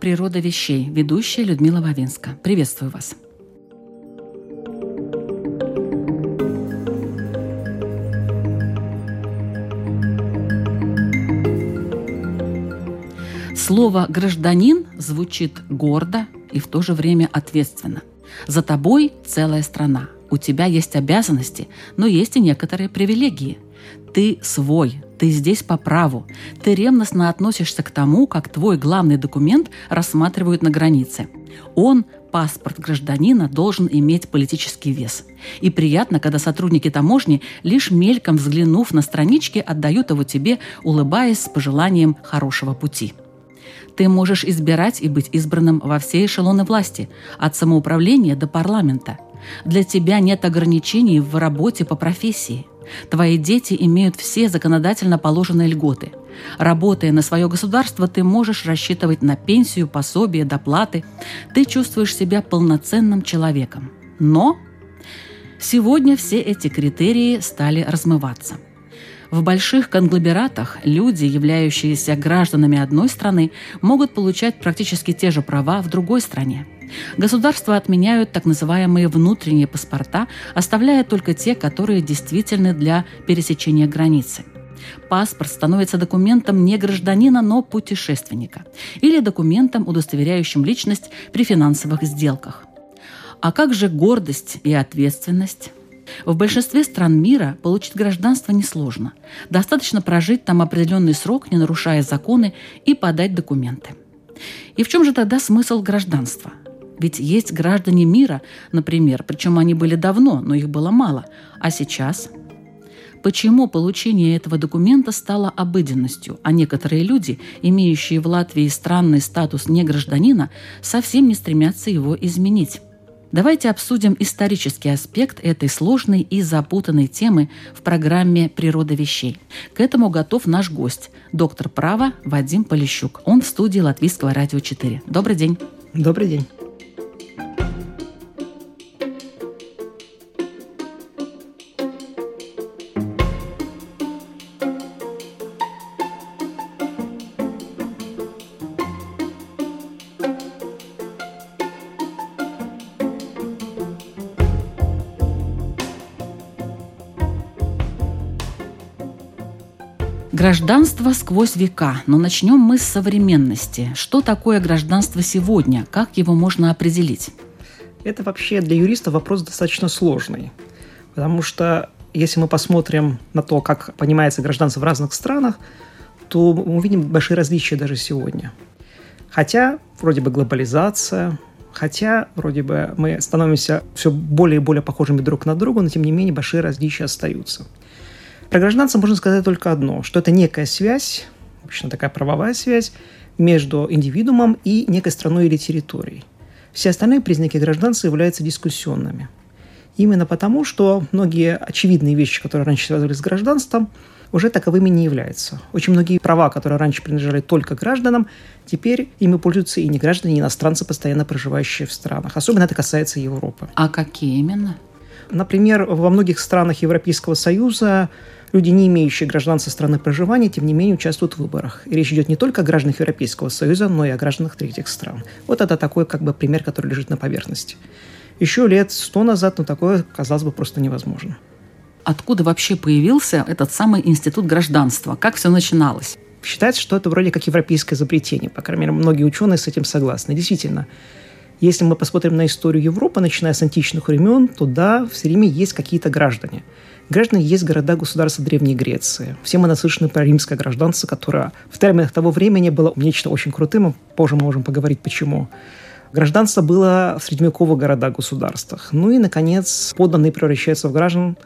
«Природа вещей». Ведущая Людмила Вавинска. Приветствую вас. Слово «гражданин» звучит гордо и в то же время ответственно. За тобой целая страна. У тебя есть обязанности, но есть и некоторые привилегии. Ты свой, ты здесь по праву. Ты ревностно относишься к тому, как твой главный документ рассматривают на границе. Он, паспорт гражданина, должен иметь политический вес. И приятно, когда сотрудники таможни, лишь мельком взглянув на странички, отдают его тебе, улыбаясь с пожеланием хорошего пути. Ты можешь избирать и быть избранным во все эшелоны власти, от самоуправления до парламента. Для тебя нет ограничений в работе по профессии – Твои дети имеют все законодательно положенные льготы. Работая на свое государство, ты можешь рассчитывать на пенсию, пособие, доплаты. Ты чувствуешь себя полноценным человеком. Но сегодня все эти критерии стали размываться. В больших конгломератах люди, являющиеся гражданами одной страны, могут получать практически те же права в другой стране – Государства отменяют так называемые внутренние паспорта, оставляя только те, которые действительны для пересечения границы. Паспорт становится документом не гражданина, но путешественника. Или документом, удостоверяющим личность при финансовых сделках. А как же гордость и ответственность? В большинстве стран мира получить гражданство несложно. Достаточно прожить там определенный срок, не нарушая законы, и подать документы. И в чем же тогда смысл гражданства? Ведь есть граждане мира, например, причем они были давно, но их было мало. А сейчас? Почему получение этого документа стало обыденностью, а некоторые люди, имеющие в Латвии странный статус негражданина, совсем не стремятся его изменить? Давайте обсудим исторический аспект этой сложной и запутанной темы в программе «Природа вещей». К этому готов наш гость, доктор права Вадим Полищук. Он в студии Латвийского радио 4. Добрый день. Добрый день. Гражданство сквозь века. Но начнем мы с современности. Что такое гражданство сегодня? Как его можно определить? Это вообще для юриста вопрос достаточно сложный. Потому что если мы посмотрим на то, как понимается гражданство в разных странах, то мы увидим большие различия даже сегодня. Хотя вроде бы глобализация, хотя вроде бы мы становимся все более и более похожими друг на друга, но тем не менее большие различия остаются – про гражданство можно сказать только одно, что это некая связь, обычно такая правовая связь, между индивидуумом и некой страной или территорией. Все остальные признаки гражданства являются дискуссионными. Именно потому, что многие очевидные вещи, которые раньше связывались с гражданством, уже таковыми не являются. Очень многие права, которые раньше принадлежали только гражданам, теперь ими пользуются и не граждане, и иностранцы, постоянно проживающие в странах. Особенно это касается Европы. А какие именно? Например, во многих странах Европейского Союза люди, не имеющие гражданства страны проживания, тем не менее участвуют в выборах. И речь идет не только о гражданах Европейского Союза, но и о гражданах третьих стран. Вот это такой как бы пример, который лежит на поверхности. Еще лет сто назад, ну, такое, казалось бы, просто невозможно. Откуда вообще появился этот самый институт гражданства? Как все начиналось? Считается, что это вроде как европейское изобретение. По крайней мере, многие ученые с этим согласны. Действительно, если мы посмотрим на историю Европы, начиная с античных времен, то да, все время есть какие-то граждане. Граждане есть города-государства Древней Греции. Все мы наслышаны про римское гражданство, которое в терминах того времени было нечто очень крутым. Позже мы можем поговорить, почему. Гражданство было в средневековых городах-государствах. Ну и, наконец, подданные превращаются в граждан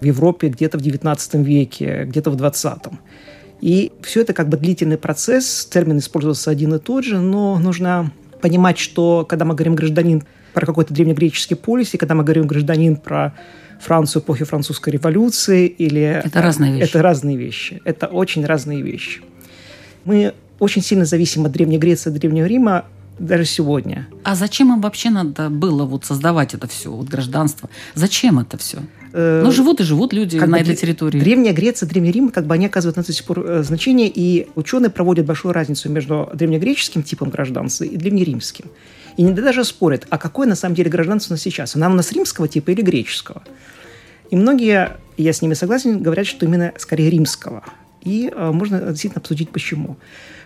в Европе где-то в XIX веке, где-то в XX. И все это как бы длительный процесс, термин использовался один и тот же, но нужно понимать, что когда мы говорим гражданин про какой-то древнегреческий полис, и когда мы говорим гражданин про Францию эпохи французской революции или... Это разные вещи. Это разные вещи. Это очень разные вещи. Мы очень сильно зависим от Древней Греции, от Древнего Рима даже сегодня. А зачем им вообще надо было вот создавать это все, вот гражданство? Зачем это все? Э, ну, живут и живут люди на этой территории. Древняя Греция, Древний Рим, как бы они оказывают на до сих пор э, значение, и ученые проводят большую разницу между древнегреческим типом гражданства и древнеримским. И не даже спорят, а какое на самом деле гражданство у нас сейчас? Она у нас римского типа или греческого? И многие, я с ними согласен, говорят, что именно скорее римского. И э, можно действительно обсудить, почему.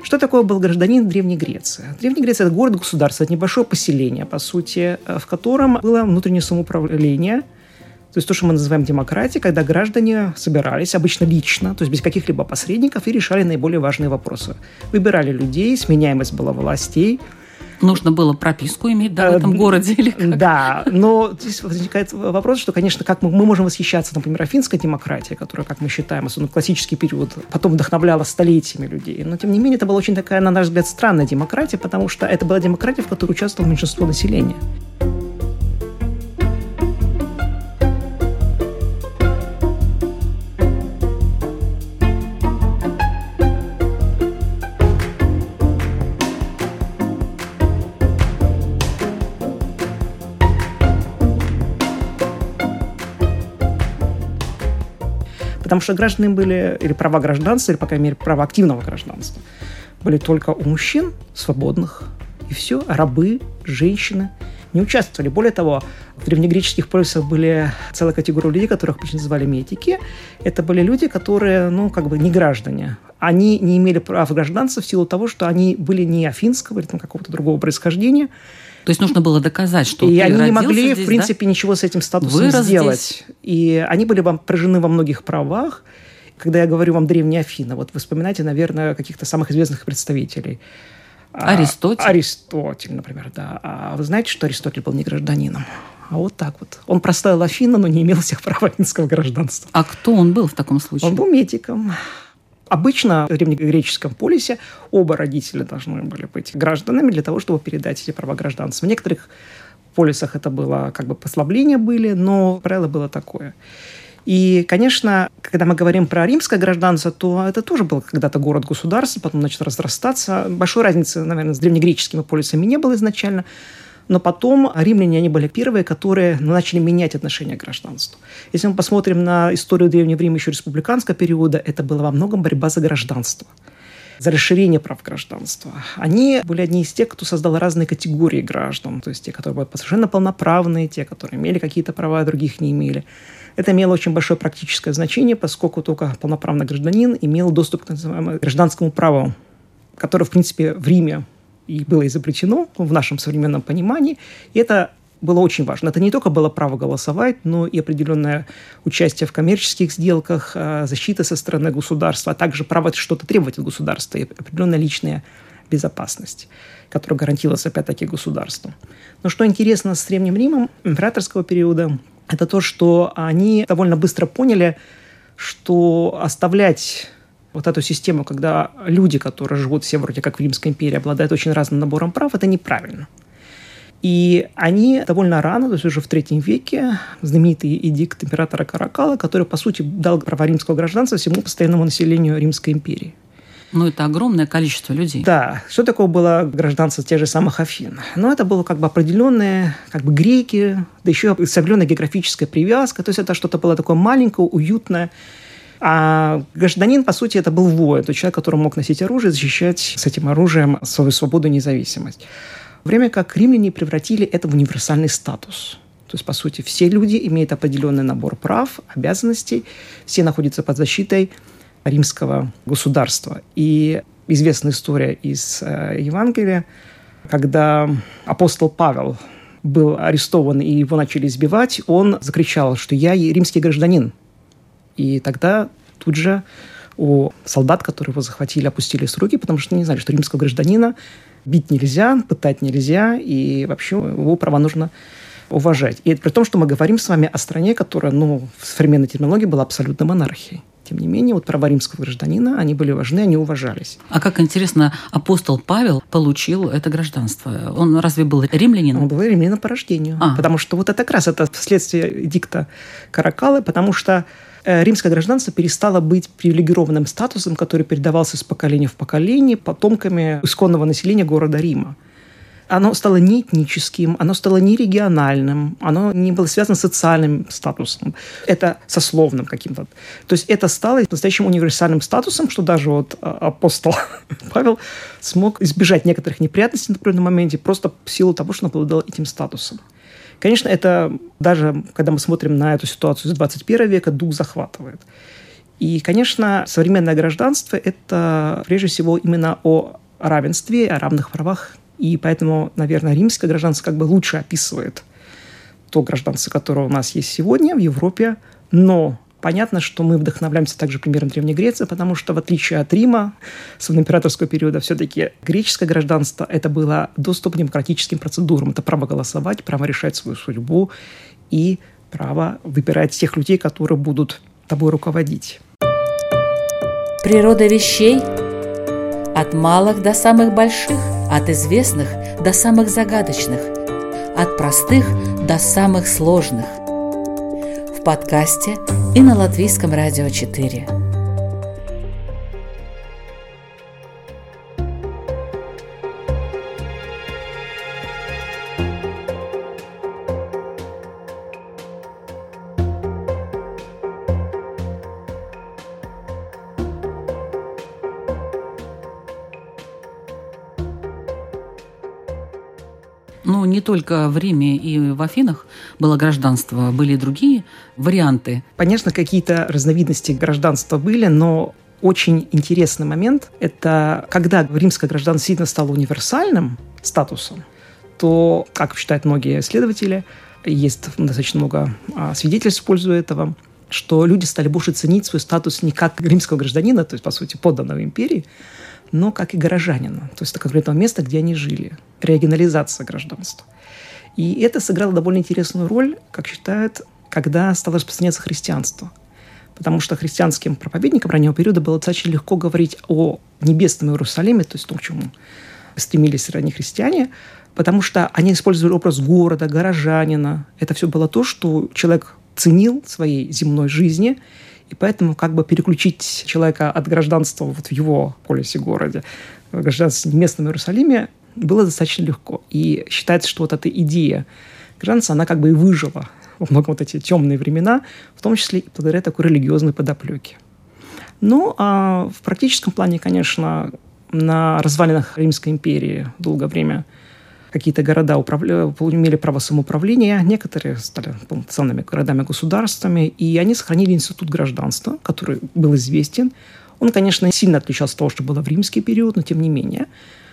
Что такое был гражданин Древней Греции? Древняя Греция – это город-государство, это небольшое поселение, по сути, э, в котором было внутреннее самоуправление, то есть то, что мы называем демократией, когда граждане собирались, обычно лично, то есть без каких-либо посредников, и решали наиболее важные вопросы. Выбирали людей, сменяемость была властей – Нужно было прописку иметь да, в этом э, городе или как? Да, но здесь возникает вопрос, что, конечно, как мы, мы можем восхищаться, например, афинской демократией, которая, как мы считаем, особенно классический период, потом вдохновляла столетиями людей. Но, тем не менее, это была очень такая, на наш взгляд, странная демократия, потому что это была демократия, в которой участвовало меньшинство населения. Потому что граждане были, или права гражданства, или, по крайней мере, права активного гражданства, были только у мужчин свободных. И все, рабы, женщины не участвовали. Более того, в древнегреческих полисах были целая категория людей, которых обычно называли метики. Это были люди, которые, ну, как бы не граждане. Они не имели права гражданства в силу того, что они были не афинского или там какого-то другого происхождения. То есть нужно было доказать, что И они не могли, здесь, в принципе, да? ничего с этим статусом Вырос сделать. Здесь. И они были вам поражены во многих правах. Когда я говорю вам древняя Афина, вот вы вспоминаете, наверное, каких-то самых известных представителей. А, Аристотель. Аристотель, например, да. А вы знаете, что Аристотель был не гражданином? А вот так вот. Он проставил Афину, но не имел всех прав афинского гражданства. А кто он был в таком случае? Он был медиком. Обычно в древнегреческом полисе оба родителя должны были быть гражданами для того, чтобы передать эти права гражданства. В некоторых полисах это было как бы послабления были, но правило было такое. И, конечно, когда мы говорим про римское гражданство, то это тоже был когда-то город-государство, потом начал разрастаться. Большой разницы, наверное, с древнегреческими полисами не было изначально. Но потом римляне, они были первые, которые начали менять отношение к гражданству. Если мы посмотрим на историю Древнего Рима еще республиканского периода, это была во многом борьба за гражданство за расширение прав гражданства. Они были одни из тех, кто создал разные категории граждан, то есть те, которые были совершенно полноправные, те, которые имели какие-то права, а других не имели. Это имело очень большое практическое значение, поскольку только полноправный гражданин имел доступ к так называемому гражданскому праву, которое, в принципе, в Риме и было изобретено в нашем современном понимании. И это было очень важно. Это не только было право голосовать, но и определенное участие в коммерческих сделках, а, защита со стороны государства, а также право что-то требовать от государства и определенная личная безопасность, которая гарантировалась опять-таки государством. Но что интересно с Древним Римом императорского периода, это то, что они довольно быстро поняли, что оставлять вот эту систему, когда люди, которые живут все вроде как в Римской империи, обладают очень разным набором прав, это неправильно. И они довольно рано, то есть уже в третьем веке, знаменитый эдикт императора Каракала, который, по сути, дал права римского гражданства всему постоянному населению Римской империи. Ну, это огромное количество людей. Да. Что такое было гражданство тех же самых Афин? Ну, это было как бы определенные как бы греки, да еще с определенной географической привязкой. То есть это что-то было такое маленькое, уютное. А гражданин, по сути, это был воин, то человек, который мог носить оружие, защищать с этим оружием свою свободу и независимость. Время как римляне превратили это в универсальный статус. То есть, по сути, все люди имеют определенный набор прав, обязанностей, все находятся под защитой римского государства. И известная история из э, Евангелия, когда апостол Павел был арестован и его начали избивать, он закричал, что я римский гражданин. И тогда тут же у солдат, которые его захватили, опустились руки, потому что не знали, что римского гражданина бить нельзя, пытать нельзя, и вообще его права нужно уважать. И это при том, что мы говорим с вами о стране, которая, ну, в современной терминологии была абсолютно монархией. Тем не менее, вот права римского гражданина, они были важны, они уважались. А как интересно, апостол Павел получил это гражданство. Он разве был римлянином? Он был римлянином по рождению. А. Потому что вот это как раз это следствие дикта Каракалы, потому что римское гражданство перестало быть привилегированным статусом, который передавался из поколения в поколение потомками исконного населения города Рима оно стало не этническим, оно стало не региональным, оно не было связано с социальным статусом. Это сословным каким-то. То есть это стало настоящим универсальным статусом, что даже вот а, апостол Павел смог избежать некоторых неприятностей на определенном моменте просто в силу того, что он обладал этим статусом. Конечно, это даже, когда мы смотрим на эту ситуацию с 21 века, дух захватывает. И, конечно, современное гражданство – это прежде всего именно о равенстве, о равных правах и поэтому, наверное, римское гражданство как бы лучше описывает то гражданство, которое у нас есть сегодня в Европе. Но понятно, что мы вдохновляемся также примером Древней Греции, потому что в отличие от Рима, с императорского периода, все-таки греческое гражданство – это было доступ к демократическим процедурам. Это право голосовать, право решать свою судьбу и право выбирать тех людей, которые будут тобой руководить. Природа вещей от малых до самых больших – от известных до самых загадочных, от простых до самых сложных. Подкасте и на Латвийском радио 4. Только в Риме и в Афинах было гражданство, были и другие варианты. Конечно, какие-то разновидности гражданства были, но очень интересный момент – это когда римское гражданство сильно стало универсальным статусом, то, как считают многие исследователи, есть достаточно много а, свидетельств в пользу этого, что люди стали больше ценить свой статус не как римского гражданина, то есть, по сути, подданного империи, но как и горожанина. То есть это конкретного места, где они жили. Регионализация гражданства. И это сыграло довольно интересную роль, как считают, когда стало распространяться христианство. Потому что христианским проповедникам раннего периода было достаточно легко говорить о небесном Иерусалиме, то есть том, к чему стремились ранние христиане, потому что они использовали образ города, горожанина. Это все было то, что человек ценил своей земной жизни – и поэтому как бы переключить человека от гражданства вот в его полисе городе, гражданство в местном Иерусалиме, было достаточно легко. И считается, что вот эта идея гражданства, она как бы и выжила во многом вот эти темные времена, в том числе и благодаря такой религиозной подоплеке. Ну, а в практическом плане, конечно, на развалинах Римской империи долгое время – какие-то города управля... имели право самоуправления, некоторые стали полноценными городами-государствами, и они сохранили институт гражданства, который был известен. Он, конечно, сильно отличался от того, что было в римский период, но тем не менее.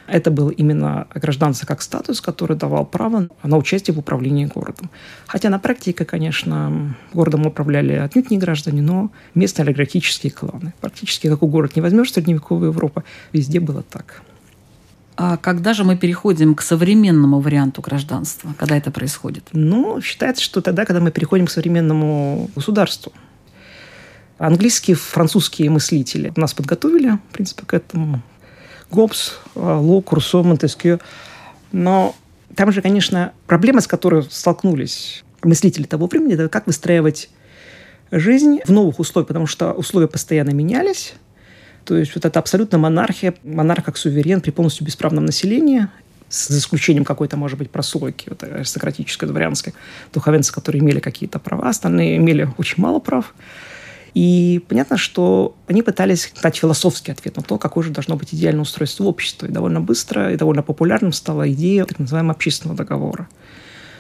Это был именно гражданство как статус, который давал право на участие в управлении городом. Хотя на практике, конечно, городом управляли отнюдь не граждане, но местные олигархические кланы. Практически какой город не возьмешь, средневековая Европа, везде было так. А когда же мы переходим к современному варианту гражданства? Когда это происходит? Ну, считается, что тогда, когда мы переходим к современному государству. Английские, французские мыслители нас подготовили, в принципе, к этому. Гоббс, Лок, Руссо, Монтескью. Но там же, конечно, проблема, с которой столкнулись мыслители того времени, это как выстраивать жизнь в новых условиях, потому что условия постоянно менялись, то есть вот эта абсолютная монархия, монарх как суверен при полностью бесправном населении, с исключением какой-то, может быть, прослойки вот, аристократической, дворянской, духовенцы, которые имели какие-то права, остальные имели очень мало прав. И понятно, что они пытались дать философский ответ на то, какое же должно быть идеальное устройство общества. И довольно быстро и довольно популярным стала идея так называемого общественного договора.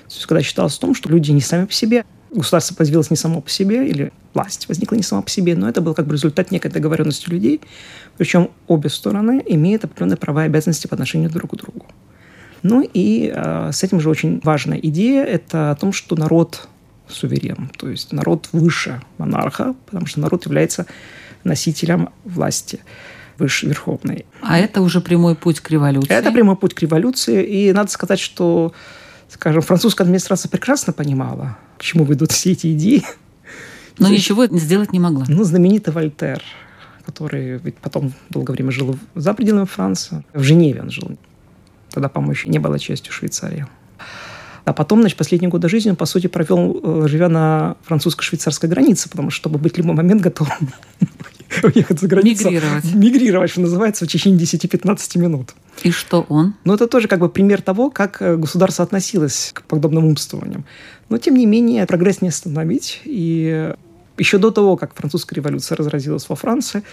То есть, когда считалось о том, что люди не сами по себе, государство появилось не само по себе, или власть возникла не сама по себе, но это был как бы результат некой договоренности людей, причем обе стороны имеют определенные права и обязанности по отношению друг к другу. Ну и э, с этим же очень важная идея – это о том, что народ суверен, то есть народ выше монарха, потому что народ является носителем власти выше верховной. А это уже прямой путь к революции? Это прямой путь к революции, и надо сказать, что Скажем, французская администрация прекрасно понимала, к чему ведут все эти идеи. Но ничего сделать не могла. Ну, знаменитый Вольтер, который ведь потом долгое время жил за пределами Франции. В Женеве он жил. Тогда, по-моему, еще не было частью Швейцарии. А потом, значит, последние годы жизни он, по сути, провел, э, живя на французско-швейцарской границе, потому что, чтобы быть в любой момент готовым уехать за границу. Мигрировать. Мигрировать, что называется, в течение 10-15 минут. И что он? Ну, это тоже как бы пример того, как э, государство относилось к подобным умствованиям. Но, тем не менее, прогресс не остановить. И еще до того, как французская революция разразилась во Франции,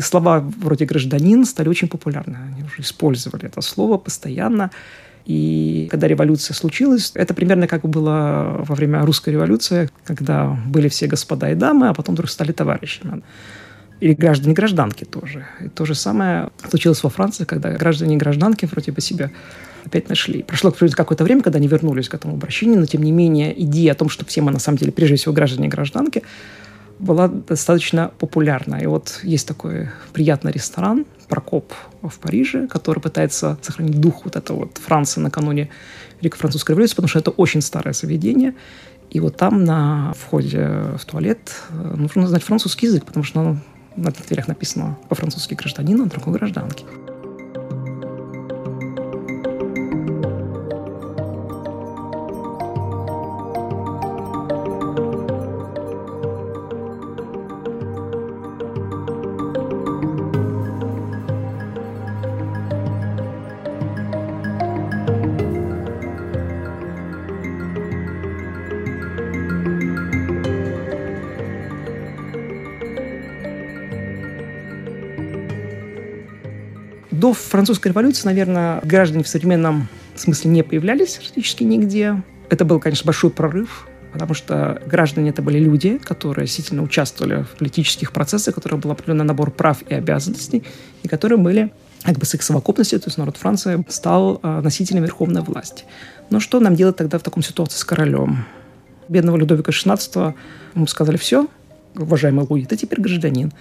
слова вроде «гражданин» стали очень популярны. Они уже использовали это слово постоянно. И когда революция случилась, это примерно как было во время русской революции, когда были все господа и дамы, а потом вдруг стали товарищами. Или граждане гражданки тоже. И то же самое случилось во Франции, когда граждане и гражданки вроде бы себя опять нашли. Прошло какое-то время, когда они вернулись к этому обращению, но тем не менее идея о том, что все мы на самом деле прежде всего граждане и гражданки, была достаточно популярна. И вот есть такой приятный ресторан Прокоп в Париже, который пытается сохранить дух вот этого вот Франции накануне Великой Французской революции, потому что это очень старое заведение. И вот там на входе в туалет э, нужно знать французский язык, потому что на дверях написано по-французски гражданин, а другой гражданки. До французской революции, наверное, граждане в современном смысле не появлялись практически нигде. Это был, конечно, большой прорыв, потому что граждане это были люди, которые действительно участвовали в политических процессах, у которых был определенный набор прав и обязанностей, и которые были как бы с их совокупностью, то есть народ Франции стал а, носителем верховной власти. Но что нам делать тогда в таком ситуации с королем? Бедного Людовика XVI ему сказали, все, уважаемый Луи, ты теперь гражданин.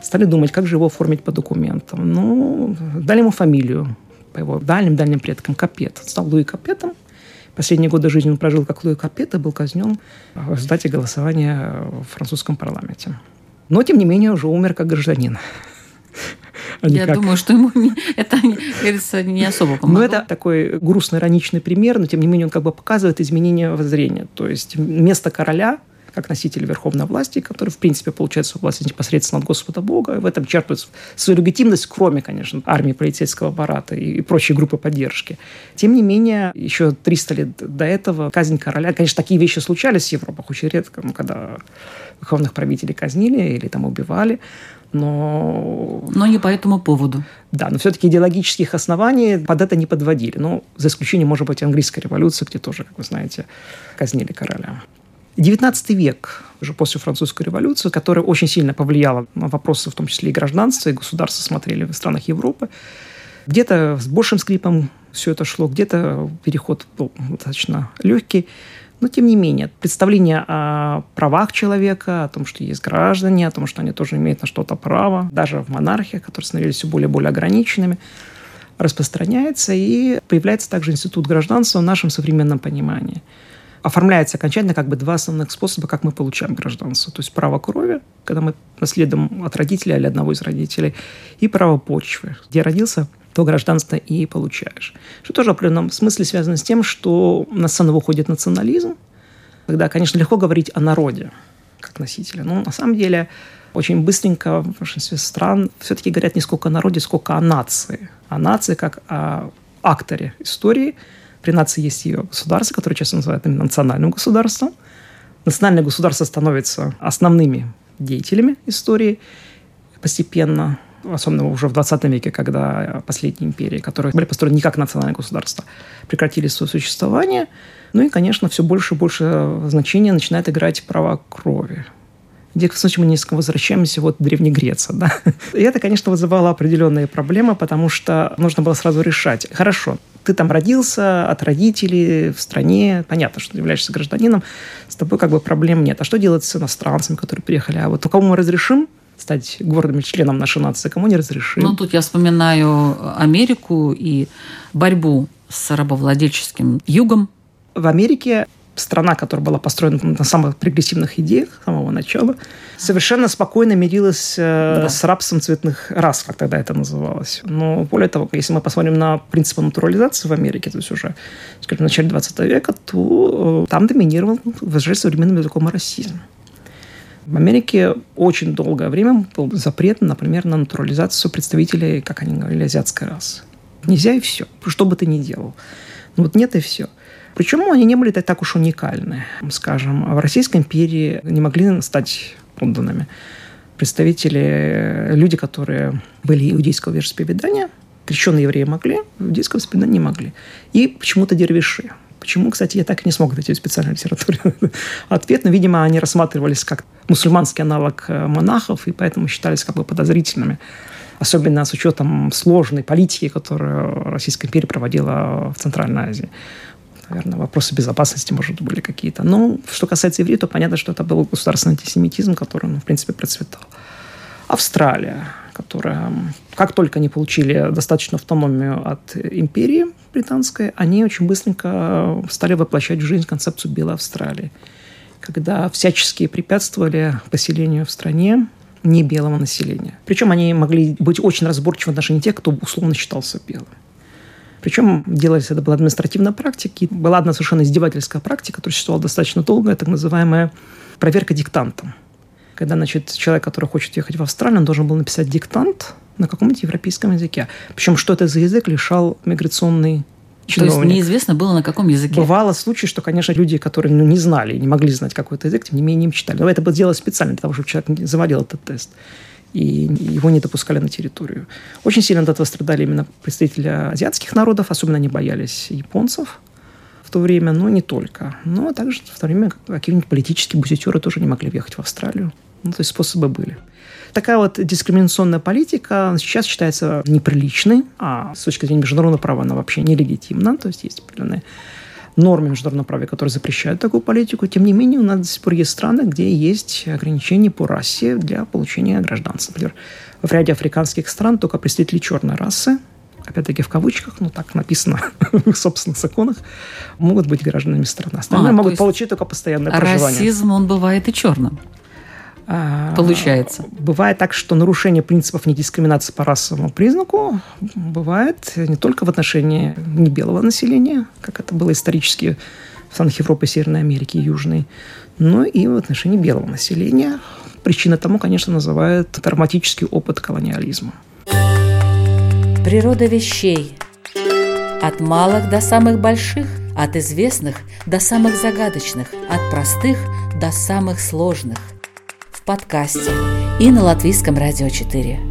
Стали думать, как же его оформить по документам. Ну, дали ему фамилию по его дальним-дальним предкам Капет. Стал Луи Капетом. Последние годы жизни он прожил как Луи Капет и был казнен в результате голосования в французском парламенте. Но, тем не менее, уже умер как гражданин. А Я думаю, что ему не, это, говорится, не особо помогло. Ну, это такой грустный, ироничный пример, но, тем не менее, он как бы показывает изменение воззрения. То есть, место короля – как носитель верховной власти, который, в принципе, получает свою власть непосредственно от Господа Бога, и в этом черпает свою легитимность, кроме, конечно, армии полицейского аппарата и, и прочей группы поддержки. Тем не менее, еще 300 лет до этого казнь короля, конечно, такие вещи случались в Европе очень редко, ну, когда верховных правителей казнили или там убивали, но... Но не по этому поводу. Да, но все-таки идеологических оснований под это не подводили. Ну, за исключением, может быть, английской революции, где тоже, как вы знаете, казнили короля. XIX век, уже после французской революции, которая очень сильно повлияла на вопросы, в том числе и гражданства, и государства смотрели в странах Европы. Где-то с большим скрипом все это шло, где-то переход был достаточно легкий. Но, тем не менее, представление о правах человека, о том, что есть граждане, о том, что они тоже имеют на что-то право, даже в монархиях, которые становились все более и более ограниченными, распространяется, и появляется также институт гражданства в нашем современном понимании – оформляется окончательно как бы два основных способа, как мы получаем гражданство. То есть право крови, когда мы наследуем от родителя или одного из родителей, и право почвы. Где родился, то гражданство и получаешь. Что тоже в определенном смысле связано с тем, что на сцену выходит национализм, когда, конечно, легко говорить о народе как носителе. Но на самом деле очень быстренько в большинстве стран все-таки говорят не сколько о народе, сколько о нации. О нации как о акторе истории – при нации есть ее государство, которое часто называют именно национальным государством. Национальное государство становится основными деятелями истории постепенно, особенно уже в 20 веке, когда последние империи, которые были построены не как национальное государство, прекратили свое существование. Ну и, конечно, все больше и больше значения начинает играть право крови. Где, в случае, мы несколько возвращаемся вот в Древней Греции. Да? И это, конечно, вызывало определенные проблемы, потому что нужно было сразу решать. Хорошо, ты там родился от родителей в стране, понятно, что ты являешься гражданином, с тобой как бы проблем нет. А что делать с иностранцами, которые приехали? А вот у кого мы разрешим стать гордым членом нашей нации, кому не разрешим? Ну, тут я вспоминаю Америку и борьбу с рабовладельческим югом, в Америке страна, которая была построена на самых прогрессивных идеях с самого начала, совершенно спокойно мирилась э, да. с рабством цветных рас, как тогда это называлось. Но более того, если мы посмотрим на принципы натурализации в Америке, то есть уже, скажем, в начале 20 века, то э, там доминировал, выражая современным языком, расизм. В Америке очень долгое время был запрет, например, на натурализацию представителей, как они говорили, азиатской расы. Нельзя и все, что бы ты ни делал. Ну вот нет и все. Почему они не были так уж уникальны? Скажем, в Российской империи не могли стать подданными представители, люди, которые были иудейского вероисповедания, крещенные евреи могли, иудейского вероисповедания не могли. И почему-то дервиши. Почему, кстати, я так и не смог найти в специальной литературе ответ, но, видимо, они рассматривались как мусульманский аналог э, монахов, и поэтому считались как бы подозрительными. Особенно с учетом сложной политики, которую Российская империя проводила в Центральной Азии наверное, вопросы безопасности, может, были какие-то. Но что касается евреев, то понятно, что это был государственный антисемитизм, который, ну, в принципе, процветал. Австралия, которая, как только они получили достаточную автономию от империи британской, они очень быстренько стали воплощать в жизнь концепцию Белой Австралии, когда всячески препятствовали поселению в стране не белого населения. Причем они могли быть очень разборчивы в отношении тех, кто условно считался белым. Причем делались это была административная практика. И была одна совершенно издевательская практика, которая существовала достаточно долго, так называемая проверка диктантом. Когда, значит, человек, который хочет ехать в Австралию, он должен был написать диктант на каком-нибудь европейском языке. Причем, что это за язык, лишал миграционный чиновник. То есть неизвестно было, на каком языке? Бывало случаи, что, конечно, люди, которые ну, не знали, не могли знать какой-то язык, тем не менее им читали. Но это было дело специально для того, чтобы человек завалил этот тест и его не допускали на территорию. Очень сильно от этого страдали именно представители азиатских народов, особенно они боялись японцев в то время, но не только. Но также в то время какие-нибудь политические бузитеры тоже не могли въехать в Австралию. Ну, то есть способы были. Такая вот дискриминационная политика сейчас считается неприличной, а с точки зрения международного права она вообще нелегитимна. То есть есть определенные нормы международного права, которые запрещают такую политику. Тем не менее, у нас до сих пор есть страны, где есть ограничения по расе для получения гражданства. Например, в ряде африканских стран только представители черной расы, опять-таки в кавычках, ну так написано в собственных законах, могут быть гражданами страны. Остальные а, могут получить только постоянное проживание. Расизм, он бывает и черным. А, Получается. Бывает так, что нарушение принципов недискриминации по расовому признаку бывает не только в отношении небелого населения, как это было исторически в странах Европы, Северной Америки и Южной, но и в отношении белого населения. Причина тому, конечно, называют травматический опыт колониализма. Природа вещей. От малых до самых больших, от известных до самых загадочных, от простых до самых сложных – подкасте и на Латвийском радио 4.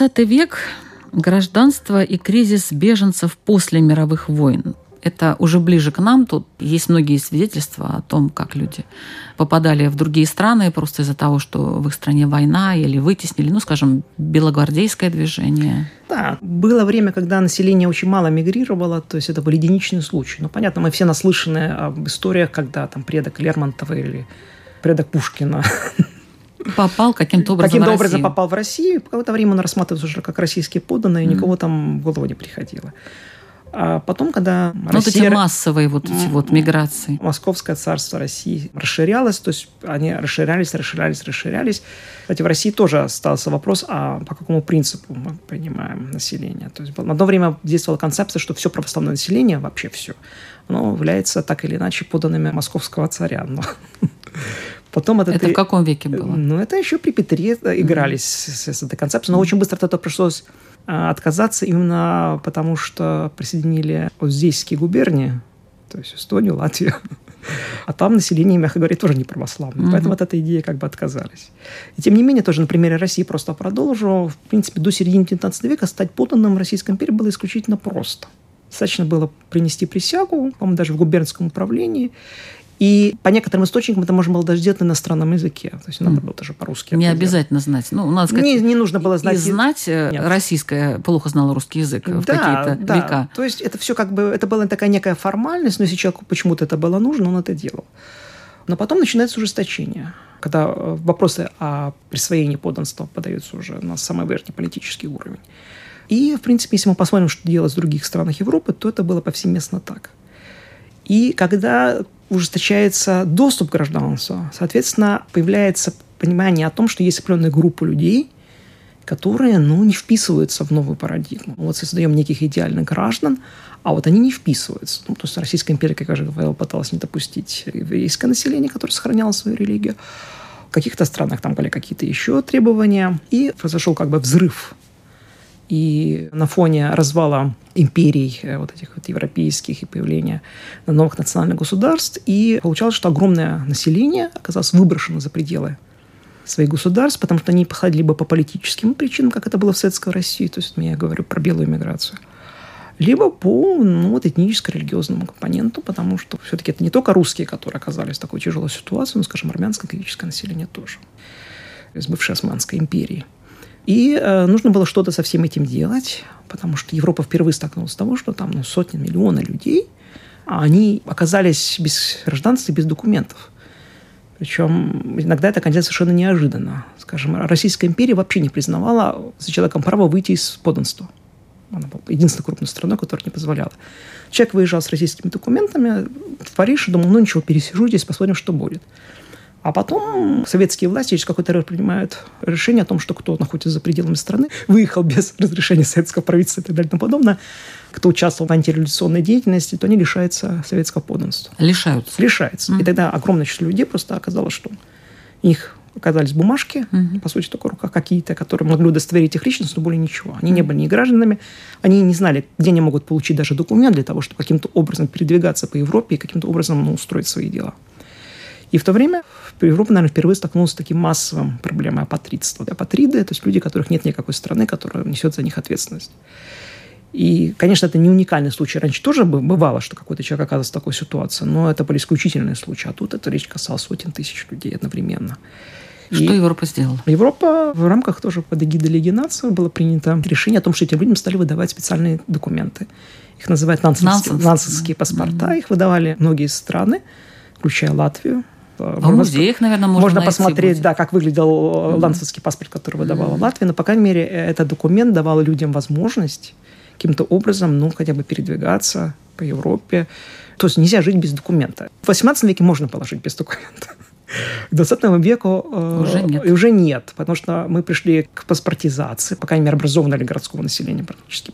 XX век – гражданство и кризис беженцев после мировых войн. Это уже ближе к нам. Тут есть многие свидетельства о том, как люди попадали в другие страны просто из-за того, что в их стране война или вытеснили, ну, скажем, белогвардейское движение. Да, было время, когда население очень мало мигрировало, то есть это были единичные случаи. Ну, понятно, мы все наслышаны об историях, когда там предок Лермонтова или предок Пушкина попал каким-то образом Каким-то образом попал в Россию. Какое-то время он рассматривался уже как российский подданный, и mm. никого там в голову не приходило. А потом, когда ну, Россия... Вот эти массовые вот эти вот миграции. Московское царство России расширялось, то есть они расширялись, расширялись, расширялись. Кстати, в России тоже остался вопрос, а по какому принципу мы принимаем население. То есть на одно время действовала концепция, что все православное население, вообще все, оно является так или иначе поданными московского царя. Но Потом это, это в каком веке было? Ну, это еще при Петре игрались mm-hmm. с, этой концепцией, но mm-hmm. очень быстро от этого пришлось а, отказаться именно потому, что присоединили Оздейские губернии, то есть Эстонию, Латвию. А там население, мягко говоря, тоже не православное. Mm-hmm. Поэтому от этой идеи как бы отказались. И тем не менее, тоже на примере России просто продолжу. В принципе, до середины 19 века стать подданным Российской империи было исключительно просто. Достаточно было принести присягу, по-моему, даже в губернском управлении, И по некоторым источникам это можно было даже сделать на иностранном языке. То есть надо было даже по-русски. Не обязательно знать. Ну, надо сказать, не, не нужно было знать. И знать э, Нет. российское, плохо знала русский язык да, в какие-то да. века. То есть это все как бы, это была такая некая формальность, но если человеку почему-то это было нужно, он это делал. Но потом начинается ужесточение, когда э, вопросы о присвоении подданства подаются уже на самый верхний политический уровень. И, в принципе, если мы посмотрим, что делалось в других странах Европы, то это было повсеместно так. И когда ужесточается доступ к гражданству, соответственно, появляется понимание о том, что есть определенная группа людей, которые ну, не вписываются в новую парадигму. Вот создаем неких идеальных граждан, а вот они не вписываются. Ну, то есть Российская империя, как я уже говорил, пыталась не допустить еврейское население, которое сохраняло свою религию. В каких-то странах там были какие-то еще требования. И произошел как бы взрыв и на фоне развала империй э, вот этих вот европейских и появления новых национальных государств, и получалось, что огромное население оказалось выброшено за пределы своих государств, потому что они походили либо по политическим причинам, как это было в Советской России, то есть я говорю про белую миграцию, либо по ну, вот, этническо-религиозному компоненту, потому что все-таки это не только русские, которые оказались в такой тяжелой ситуации, но, скажем, армянское греческое население тоже из бывшей Османской империи. И э, нужно было что-то со всем этим делать, потому что Европа впервые столкнулась с того, что там ну, сотни, миллионы людей, а они оказались без гражданства и без документов. Причем иногда это, конечно, совершенно неожиданно. Скажем, Российская империя вообще не признавала за человеком право выйти из подданства. Она была единственной крупной страной, которая не позволяла. Человек выезжал с российскими документами в Париж и думал, ну ничего, пересижу здесь, посмотрим, что будет. А потом советские власти через какой-то раз принимают решение о том, что кто находится за пределами страны, выехал без разрешения советского правительства и так далее и тому подобное, кто участвовал в антиреволюционной деятельности, то они лишаются советского подданства. Лишаются? Лишаются. Mm-hmm. И тогда огромное число людей просто оказалось, что их оказались бумажки, mm-hmm. по сути, только в руках какие-то, которые могли удостоверить их личность, но более ничего. Они mm-hmm. не были ни гражданами, они не знали, где они могут получить даже документ для того, чтобы каким-то образом передвигаться по Европе и каким-то образом ну, устроить свои дела. И в то время Европа, наверное, впервые столкнулась с таким массовым проблемой апатридства. Апатриды – то есть люди, которых нет никакой страны, которая несет за них ответственность. И, конечно, это не уникальный случай. Раньше тоже бывало, что какой-то человек оказывался в такой ситуации, но это были исключительные случаи. А тут эта речь касалась сотен тысяч людей одновременно. Что и Европа сделала? Европа в рамках тоже под эгидой Лиги наций было принято решение о том, что этим людям стали выдавать специальные документы. Их называют нансенские, нансенские паспорта. Mm-hmm. Их выдавали многие страны, включая Латвию, а в музеях, наверное, можно Можно посмотреть, будет. да, как выглядел mm-hmm. ландсовский паспорт, который выдавала mm-hmm. Латвия. Но, по крайней мере, э, этот документ давал людям возможность каким-то образом, ну, хотя бы передвигаться по Европе. То есть нельзя жить без документа. В 18 веке можно положить без документа. К 20 веку э, уже нет. уже нет, потому что мы пришли к паспортизации, по крайней мере, образованного городского населения практически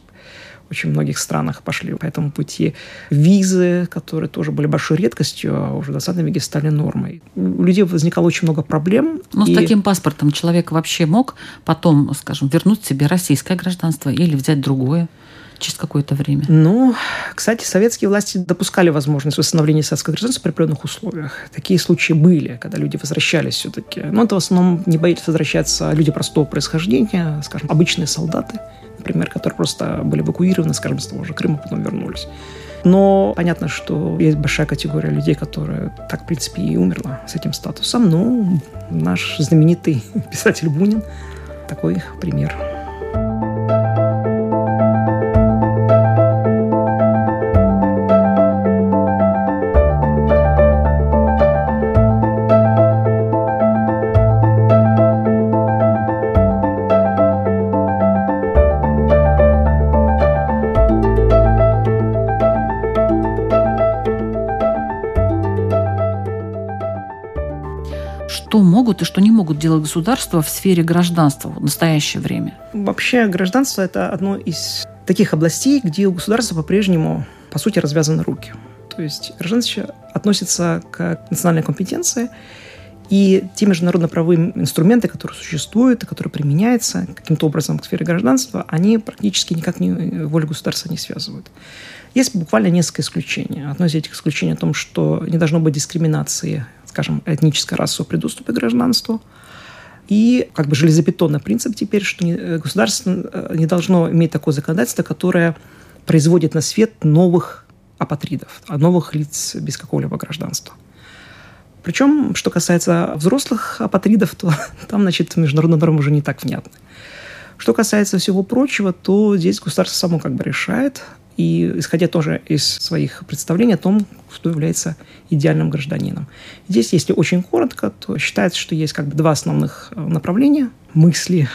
очень многих странах пошли по этому пути. Визы, которые тоже были большой редкостью, а уже в 20 веке стали нормой. У людей возникало очень много проблем. Но и... с таким паспортом человек вообще мог потом, скажем, вернуть себе российское гражданство или взять другое? через какое-то время? Ну, кстати, советские власти допускали возможность восстановления советского гражданства при определенных условиях. Такие случаи были, когда люди возвращались все-таки. Но это в основном не боялись возвращаться люди простого происхождения, скажем, обычные солдаты например, которые просто были эвакуированы, скажем, с того же Крыма, потом вернулись. Но понятно, что есть большая категория людей, которые так, в принципе, и умерла с этим статусом. Но наш знаменитый писатель Бунин такой пример. Делать государства в сфере гражданства в настоящее время? Вообще гражданство – это одно из таких областей, где у государства по-прежнему, по сути, развязаны руки. То есть гражданство относится к национальной компетенции, и те международно-правовые инструменты, которые существуют, которые применяются каким-то образом к сфере гражданства, они практически никак не, волю государства не связывают. Есть буквально несколько исключений. Одно из этих исключений о том, что не должно быть дискриминации скажем, этническое расовое при доступе к гражданству. И как бы железобетонный принцип теперь, что э, государство э, не должно иметь такое законодательство, которое производит на свет новых апатридов, а новых лиц без какого-либо гражданства. Причем, что касается взрослых апатридов, то там, значит, международная норма уже не так внятна. Что касается всего прочего, то здесь государство само как бы решает, и исходя тоже из своих представлений о том, кто является идеальным гражданином. Здесь, если очень коротко, то считается, что есть как бы два основных э, направления мысли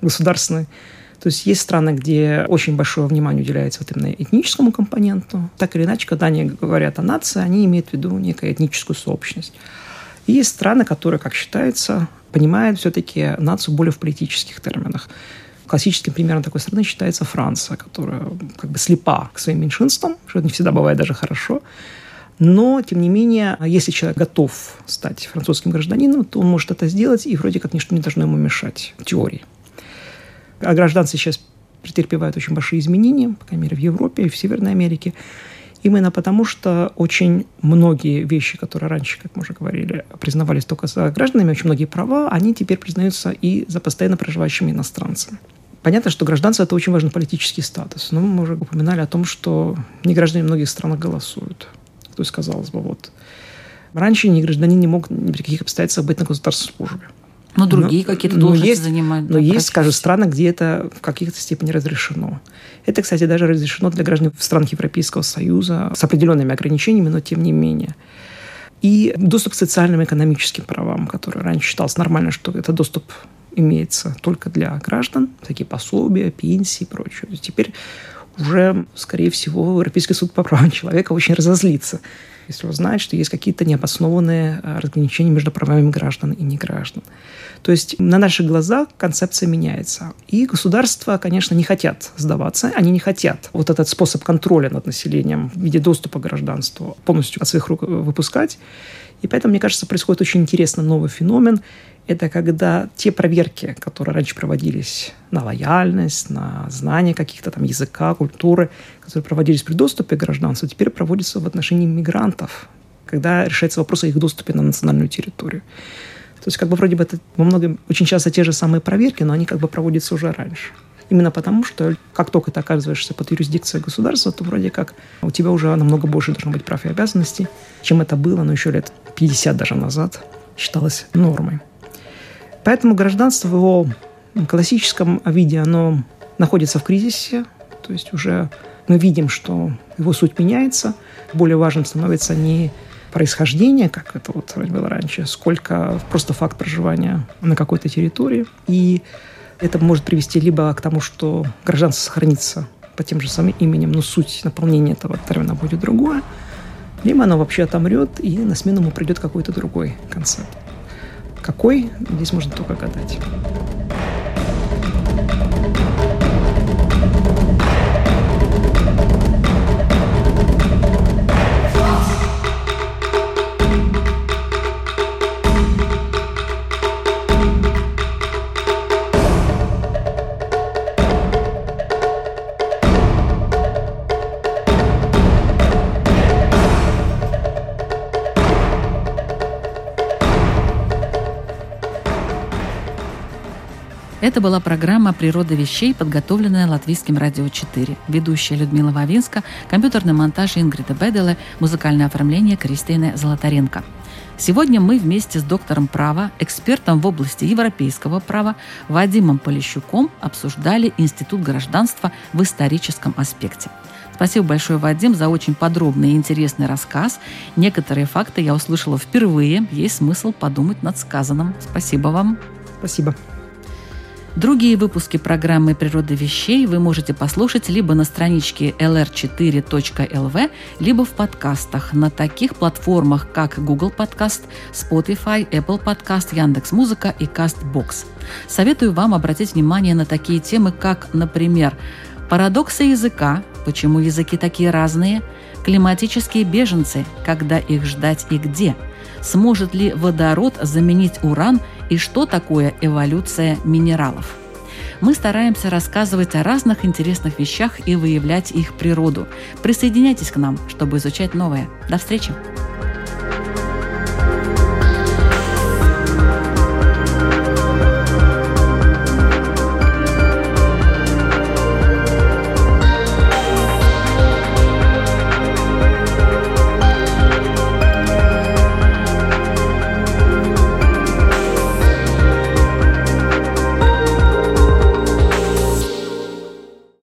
государственной. То есть есть страны, где очень большое внимание уделяется вот именно этническому компоненту. Так или иначе, когда они говорят о нации, они имеют в виду некую этническую сообщность. И есть страны, которые, как считается, понимают все-таки нацию более в политических терминах. Классическим примером такой страны считается Франция, которая как бы слепа к своим меньшинствам, что не всегда бывает даже хорошо. Но, тем не менее, если человек готов стать французским гражданином, то он может это сделать, и вроде как ничто не должно ему мешать в теории. А гражданцы сейчас претерпевают очень большие изменения, по крайней мере, в Европе и в Северной Америке. Именно потому, что очень многие вещи, которые раньше, как мы уже говорили, признавались только за гражданами, очень многие права, они теперь признаются и за постоянно проживающими иностранцами. Понятно, что гражданство – это очень важный политический статус. Но мы уже упоминали о том, что не граждане многих странах голосуют. То есть, казалось бы, вот. Раньше ни гражданин не мог ни при каких обстоятельствах быть на государственной службе. Но другие какие-то должности есть, занимать. Но да, есть, скажем, страны, где это в каких-то степени разрешено. Это, кстати, даже разрешено для граждан в странах Европейского Союза с определенными ограничениями, но тем не менее. И доступ к социальным и экономическим правам, который раньше считался нормально, что это доступ имеется только для граждан, такие пособия, пенсии и прочее. Теперь уже, скорее всего, Европейский суд по правам человека очень разозлится, если узнает, что есть какие-то необоснованные э, разграничения между правами граждан и неграждан. То есть на наших глазах концепция меняется. И государства, конечно, не хотят сдаваться, они не хотят вот этот способ контроля над населением в виде доступа к гражданству полностью от своих рук выпускать. И поэтому, мне кажется, происходит очень интересный новый феномен это когда те проверки, которые раньше проводились на лояльность, на знание каких-то там языка, культуры, которые проводились при доступе к гражданству, теперь проводятся в отношении мигрантов, когда решается вопрос о их доступе на национальную территорию. То есть как бы вроде бы это во многом очень часто те же самые проверки, но они как бы проводятся уже раньше. Именно потому, что как только ты оказываешься под юрисдикцией государства, то вроде как у тебя уже намного больше должно быть прав и обязанностей, чем это было, ну, еще лет 50 даже назад считалось нормой. Поэтому гражданство в его классическом виде, оно находится в кризисе, то есть уже мы видим, что его суть меняется. Более важным становится не происхождение, как это вот было раньше, сколько просто факт проживания на какой-то территории. И это может привести либо к тому, что гражданство сохранится по тем же самым именем, но суть наполнения этого термина будет другое, либо оно вообще отомрет, и на смену ему придет какой-то другой концепт. Какой? Здесь можно только гадать. Это была программа «Природа вещей», подготовленная Латвийским радио 4. Ведущая Людмила Вавинска, компьютерный монтаж Ингрида Беделе, музыкальное оформление Кристины Золотаренко. Сегодня мы вместе с доктором права, экспертом в области европейского права Вадимом Полищуком обсуждали Институт гражданства в историческом аспекте. Спасибо большое, Вадим, за очень подробный и интересный рассказ. Некоторые факты я услышала впервые. Есть смысл подумать над сказанным. Спасибо вам. Спасибо. Другие выпуски программы «Природа вещей» вы можете послушать либо на страничке lr4.lv, либо в подкастах на таких платформах, как Google Podcast, Spotify, Apple Podcast, Яндекс.Музыка и CastBox. Советую вам обратить внимание на такие темы, как, например, парадоксы языка, почему языки такие разные, климатические беженцы, когда их ждать и где, сможет ли водород заменить уран – и что такое эволюция минералов. Мы стараемся рассказывать о разных интересных вещах и выявлять их природу. Присоединяйтесь к нам, чтобы изучать новое. До встречи!